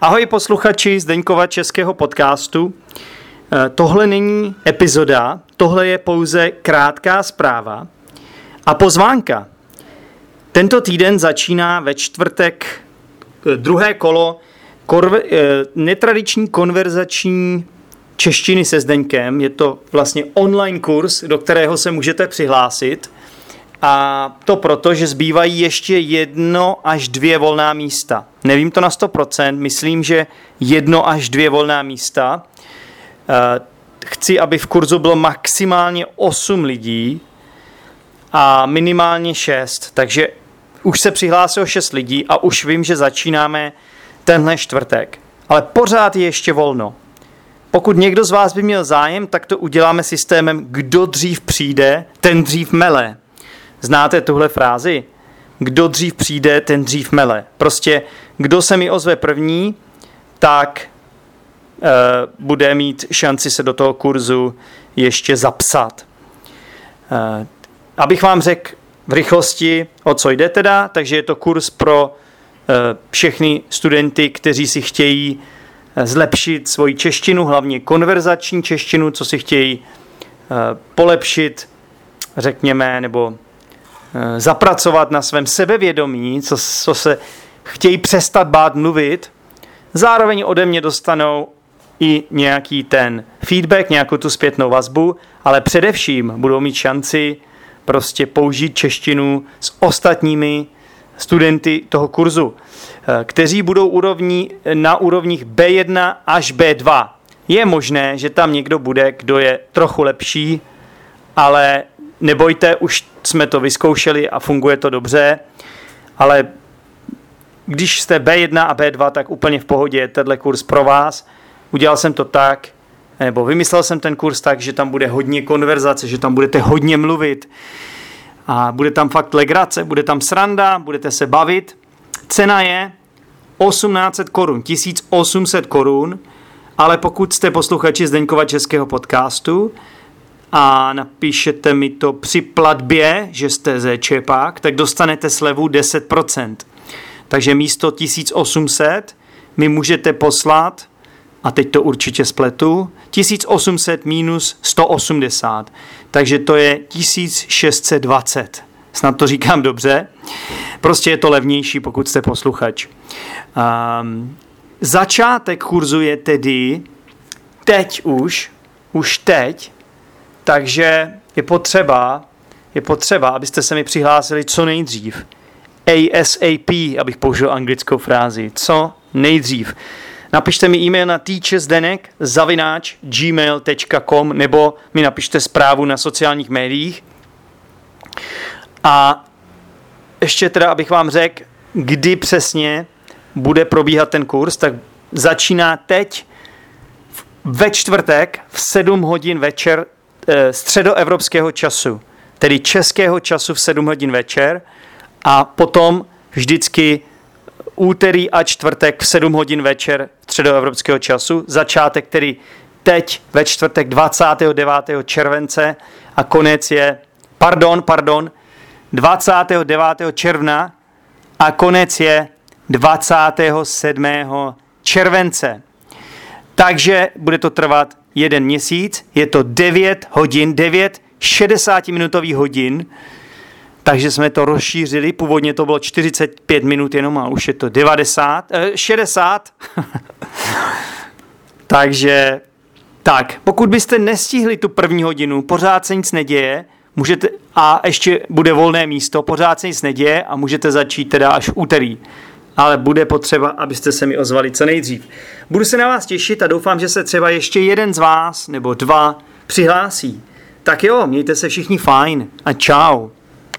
Ahoj posluchači Zdeňkova českého podcastu. Eh, tohle není epizoda, tohle je pouze krátká zpráva a pozvánka. Tento týden začíná ve čtvrtek eh, druhé kolo korve, eh, netradiční konverzační češtiny se Zdeňkem. Je to vlastně online kurz, do kterého se můžete přihlásit. A to proto, že zbývají ještě jedno až dvě volná místa. Nevím to na 100%, myslím, že jedno až dvě volná místa. Eh, chci, aby v kurzu bylo maximálně 8 lidí a minimálně 6, takže už se přihlásilo 6 lidí a už vím, že začínáme tenhle čtvrtek. Ale pořád je ještě volno. Pokud někdo z vás by měl zájem, tak to uděláme systémem, kdo dřív přijde, ten dřív mele. Znáte tuhle frázi? Kdo dřív přijde, ten dřív mele. Prostě kdo se mi ozve první, tak e, bude mít šanci se do toho kurzu ještě zapsat. E, abych vám řekl v rychlosti, o co jde teda, takže je to kurz pro e, všechny studenty, kteří si chtějí zlepšit svoji češtinu, hlavně konverzační češtinu, co si chtějí polepšit, řekněme, nebo zapracovat na svém sebevědomí, co, co se chtějí přestat bát mluvit, zároveň ode mě dostanou i nějaký ten feedback, nějakou tu zpětnou vazbu, ale především budou mít šanci prostě použít češtinu s ostatními studenty toho kurzu, eh, kteří budou úrovní, na úrovních B1 až B2. Je možné, že tam někdo bude, kdo je trochu lepší, ale nebojte, už jsme to vyzkoušeli a funguje to dobře, ale když jste B1 a B2, tak úplně v pohodě je tenhle kurz pro vás. Udělal jsem to tak, nebo vymyslel jsem ten kurz tak, že tam bude hodně konverzace, že tam budete hodně mluvit a bude tam fakt legrace, bude tam sranda, budete se bavit. Cena je 1800 korun, 1800 korun, ale pokud jste posluchači Zdeňkova českého podcastu, a napíšete mi to při platbě, že jste ze Čepák, tak dostanete slevu 10%. Takže místo 1800 mi můžete poslat, a teď to určitě spletu, 1800 minus 180. Takže to je 1620. Snad to říkám dobře. Prostě je to levnější, pokud jste posluchač. Um, začátek kurzu je tedy teď už, už teď, takže je potřeba, je potřeba, abyste se mi přihlásili co nejdřív. ASAP, abych použil anglickou frázi. Co nejdřív. Napište mi e-mail na teachersdenek zavináč gmail.com nebo mi napište zprávu na sociálních médiích. A ještě teda, abych vám řekl, kdy přesně bude probíhat ten kurz, tak začíná teď ve čtvrtek v 7 hodin večer středoevropského času, tedy českého času v 7 hodin večer a potom vždycky úterý a čtvrtek v 7 hodin večer středoevropského času, začátek tedy teď ve čtvrtek 29. července a konec je, pardon, pardon, 29. června a konec je 27. července. Takže bude to trvat jeden měsíc, je to 9 hodin, 9 60-minutových hodin, takže jsme to rozšířili, původně to bylo 45 minut jenom a už je to 90, eh, 60. takže tak, pokud byste nestihli tu první hodinu, pořád se nic neděje, můžete, a ještě bude volné místo, pořád se nic neděje a můžete začít teda až úterý ale bude potřeba, abyste se mi ozvali co nejdřív. Budu se na vás těšit a doufám, že se třeba ještě jeden z vás nebo dva přihlásí. Tak jo, mějte se všichni fajn a čau.